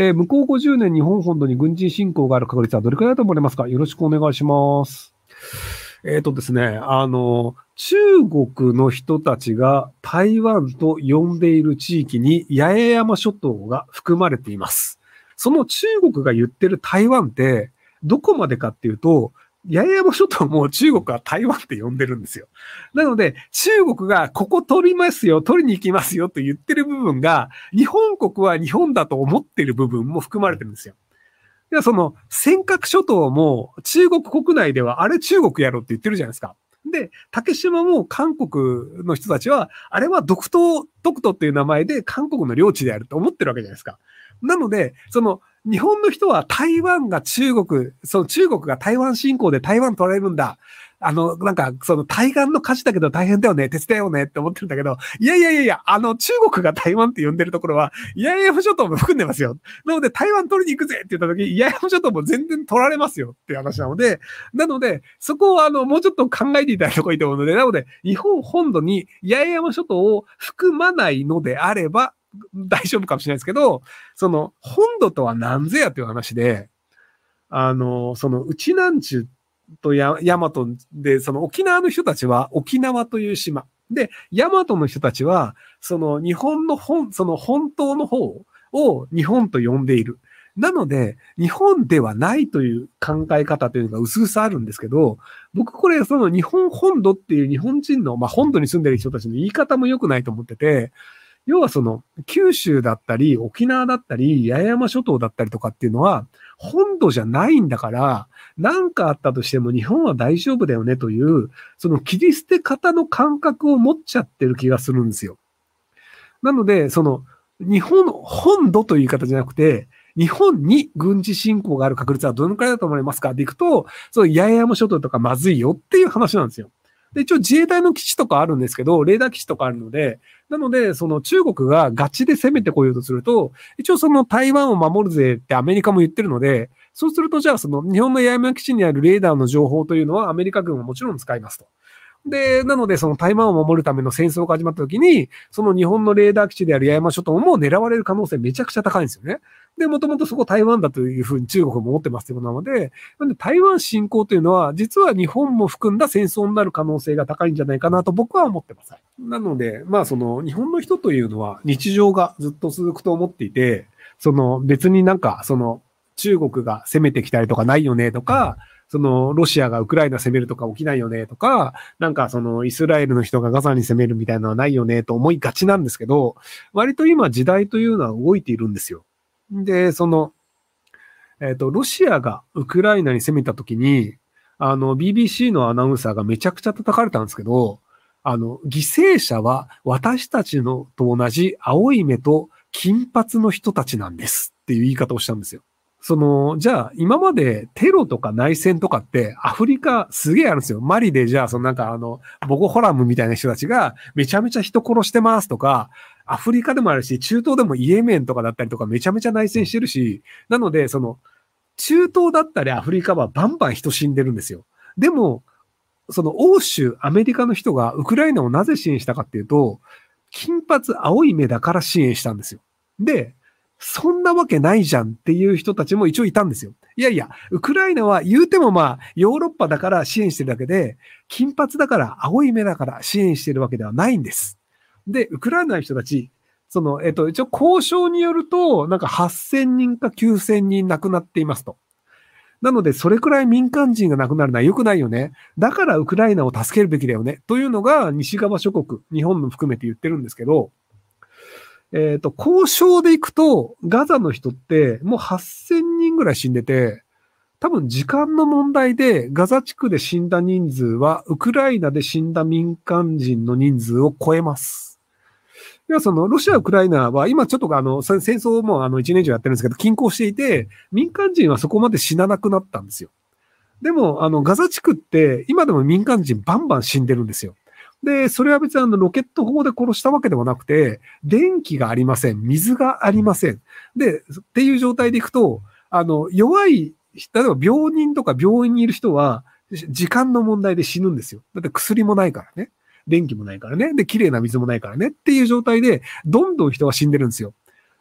えー、向こう50年日本本土に軍事侵攻がある確率はどれくらいだと思われますか？よろしくお願いします。えっ、ー、とですね、あの、中国の人たちが台湾と呼んでいる地域に八重山諸島が含まれています。その中国が言ってる台湾って、どこまでかっていうと、八重山諸島も中国は台湾って呼んでるんですよ。なので、中国がここ取りますよ、取りに行きますよと言ってる部分が、日本国は日本だと思ってる部分も含まれてるんですよ。では、その尖閣諸島も中国国内ではあれ中国やろって言ってるじゃないですか。で、竹島も韓国の人たちは、あれは独島、独島っていう名前で韓国の領地であると思ってるわけじゃないですか。なので、その、日本の人は台湾が中国、その中国が台湾侵攻で台湾取られるんだ。あの、なんか、その対岸の火事だけど大変だよね、手伝えよねって思ってるんだけど、いやいやいやいや、あの、中国が台湾って呼んでるところは、イヤイヤ諸島も含んでますよ。なので、台湾取りに行くぜって言った時、イヤイヤ諸島も全然取られますよっていう話なので、なので、そこをあの、もうちょっと考えていただいた方がいいと思うので、なので、日本本土に八重山諸島を含まないのであれば、大丈夫かもしれないですけど、その、本土とは何ぜやという話で、あの、その、内南中とやヤマトで、その沖縄の人たちは沖縄という島。で、ヤマトの人たちは、その日本の本、その本当の方を日本と呼んでいる。なので、日本ではないという考え方というのが薄々あるんですけど、僕これ、その日本本土っていう日本人の、まあ本土に住んでる人たちの言い方も良くないと思ってて、要はその、九州だったり、沖縄だったり、八重山諸島だったりとかっていうのは、本土じゃないんだから、何かあったとしても日本は大丈夫だよねという、その切り捨て方の感覚を持っちゃってる気がするんですよ。なので、その、日本、本土という言い方じゃなくて、日本に軍事侵攻がある確率はどのくらいだと思いますかっていくと、その八重山諸島とかまずいよっていう話なんですよ。で、一応自衛隊の基地とかあるんですけど、レーダー基地とかあるので、なので、その中国がガチで攻めてこようとすると、一応その台湾を守るぜってアメリカも言ってるので、そうするとじゃあその日本の八重山基地にあるレーダーの情報というのはアメリカ軍はもちろん使いますと。で、なので、その台湾を守るための戦争が始まった時に、その日本のレーダー基地である八重山諸島も狙われる可能性めちゃくちゃ高いんですよね。で、もともとそこ台湾だというふうに中国も思ってますということなので、なんで台湾侵攻というのは、実は日本も含んだ戦争になる可能性が高いんじゃないかなと僕は思ってます。なので、まあその日本の人というのは日常がずっと続くと思っていて、その別になんかその中国が攻めてきたりとかないよねとか、その、ロシアがウクライナ攻めるとか起きないよねとか、なんかその、イスラエルの人がガザに攻めるみたいなのはないよねと思いがちなんですけど、割と今時代というのは動いているんですよ。で、その、えっ、ー、と、ロシアがウクライナに攻めた時に、あの、BBC のアナウンサーがめちゃくちゃ叩かれたんですけど、あの、犠牲者は私たちのと同じ青い目と金髪の人たちなんですっていう言い方をしたんですよ。その、じゃあ、今までテロとか内戦とかってアフリカすげえあるんですよ。マリでじゃあ、そのなんかあの、ボゴホラムみたいな人たちがめちゃめちゃ人殺してますとか、アフリカでもあるし、中東でもイエメンとかだったりとかめちゃめちゃ内戦してるし、なので、その、中東だったりアフリカはバンバン人死んでるんですよ。でも、その欧州、アメリカの人がウクライナをなぜ支援したかっていうと、金髪青い目だから支援したんですよ。で、そんなわけないじゃんっていう人たちも一応いたんですよ。いやいや、ウクライナは言うてもまあ、ヨーロッパだから支援してるだけで、金髪だから青い目だから支援してるわけではないんです。で、ウクライナの人たち、その、えっと、一応交渉によると、なんか8000人か9000人亡くなっていますと。なので、それくらい民間人が亡くなるのは良くないよね。だからウクライナを助けるべきだよね。というのが西側諸国、日本も含めて言ってるんですけど、えっ、ー、と、交渉で行くと、ガザの人ってもう8000人ぐらい死んでて、多分時間の問題でガザ地区で死んだ人数は、ウクライナで死んだ民間人の人数を超えます。いや、その、ロシア、ウクライナは、今ちょっとあの、戦争もあの、1年以上やってるんですけど、均衡していて、民間人はそこまで死ななくなったんですよ。でも、あの、ガザ地区って、今でも民間人バンバン死んでるんですよ。で、それは別にあのロケット砲で殺したわけではなくて、電気がありません。水がありません。で、っていう状態でいくと、あの、弱い、例えば病人とか病院にいる人は、時間の問題で死ぬんですよ。だって薬もないからね。電気もないからね。で、綺麗な水もないからね。っていう状態で、どんどん人が死んでるんですよ。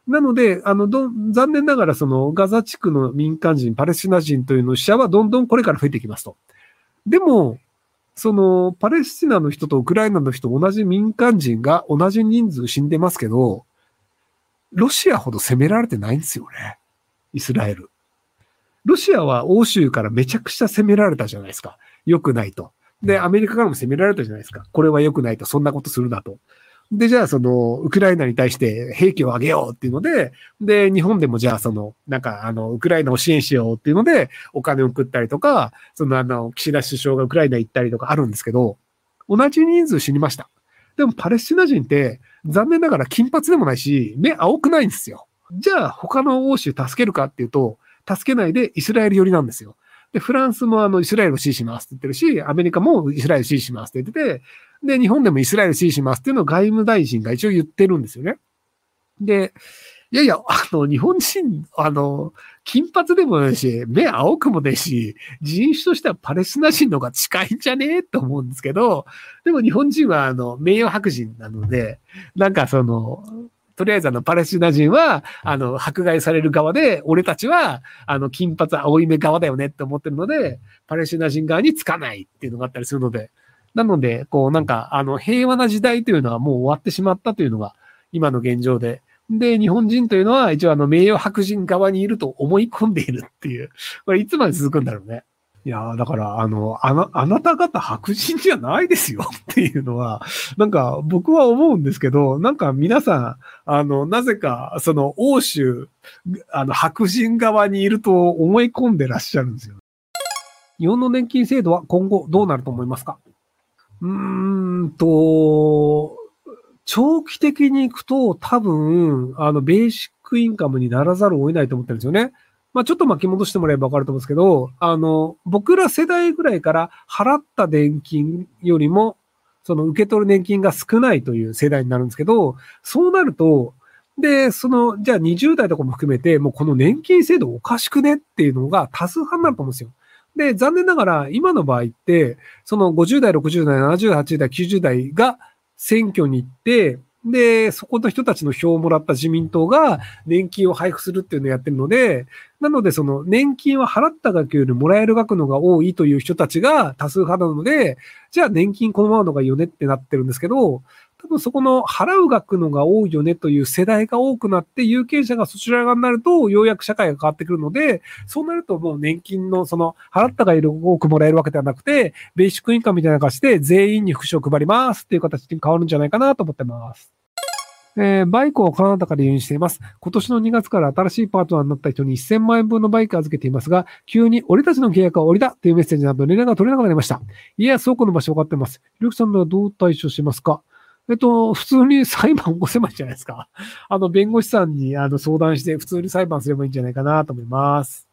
なので、あの、ど、残念ながらそのガザ地区の民間人、パレスチナ人というの死者はどんどんこれから増えていきますと。でも、その、パレスチナの人とウクライナの人、同じ民間人が同じ人数死んでますけど、ロシアほど攻められてないんですよね。イスラエル。ロシアは欧州からめちゃくちゃ攻められたじゃないですか。良くないと。で、アメリカからも攻められたじゃないですか。これは良くないと。そんなことするなと。で、じゃあその、ウクライナに対して兵器をあげようっていうので、で、日本でもじゃあその、なんかあの、ウクライナを支援しようっていうので、お金を送ったりとか、そのあの、岸田首相がウクライナ行ったりとかあるんですけど、同じ人数死にました。でもパレスチナ人って、残念ながら金髪でもないし、目青くないんですよ。じゃあ他の欧州助けるかっていうと、助けないでイスラエル寄りなんですよ。で、フランスもあの、イスラエルを支持しますって言ってるし、アメリカもイスラエルを支持しますって言ってて、で、日本でもイスラエル支持しますっていうのを外務大臣が一応言ってるんですよね。で、いやいや、あの、日本人、あの、金髪でもないし、目青くもないし、人種としてはパレスチナ人の方が近いんじゃねえと思うんですけど、でも日本人は、あの、名誉白人なので、なんかその、とりあえずあの、パレスチナ人は、あの、迫害される側で、俺たちは、あの、金髪青い目側だよねって思ってるので、パレスチナ人側につかないっていうのがあったりするので、なので、こう、なんか、あの、平和な時代というのはもう終わってしまったというのが、今の現状で。で、日本人というのは、一応あの、名誉白人側にいると思い込んでいるっていう。これいつまで続くんだろうね。いやだから、あの、あな、あなた方白人じゃないですよっていうのは、なんか僕は思うんですけど、なんか皆さん、あの、なぜか、その欧州、あの、白人側にいると思い込んでらっしゃるんですよ。日本の年金制度は今後どうなると思いますか？うーんと、長期的に行くと多分、あの、ベーシックインカムにならざるを得ないと思ってるんですよね。まあ、ちょっと巻き戻してもらえばわかると思うんですけど、あの、僕ら世代ぐらいから払った年金よりも、その受け取る年金が少ないという世代になるんですけど、そうなると、で、その、じゃあ20代とかも含めて、もうこの年金制度おかしくねっていうのが多数派になると思うんですよ。で、残念ながら今の場合って、その50代、60代、70代、80代、90代が選挙に行って、で、そこの人たちの票をもらった自民党が年金を配布するっていうのをやってるので、なのでその年金は払った額よりもらえる額のが多いという人たちが多数派なので、じゃあ年金このままのがいいよねってなってるんですけど、多分そこの払う額のが多いよねという世代が多くなって、有権者がそちら側になると、ようやく社会が変わってくるので、そうなるともう年金のその、払ったがいる多くもらえるわけではなくて、ベーシックインカムみたいな感じで全員に副賞を配りますっていう形に変わるんじゃないかなと思ってます。えー、バイクをカナダから輸入しています。今年の2月から新しいパートナーになった人に1000万円分のバイクを預けていますが、急に俺たちの契約は終わりだというメッセージなど連絡が取れなくなりました。いや、倉庫の場所分かってます。ひろきさんはどう対処しますか？えっと、普通に裁判起こせばいいんじゃないですか。あの、弁護士さんにあの相談して、普通に裁判すればいいんじゃないかなと思います。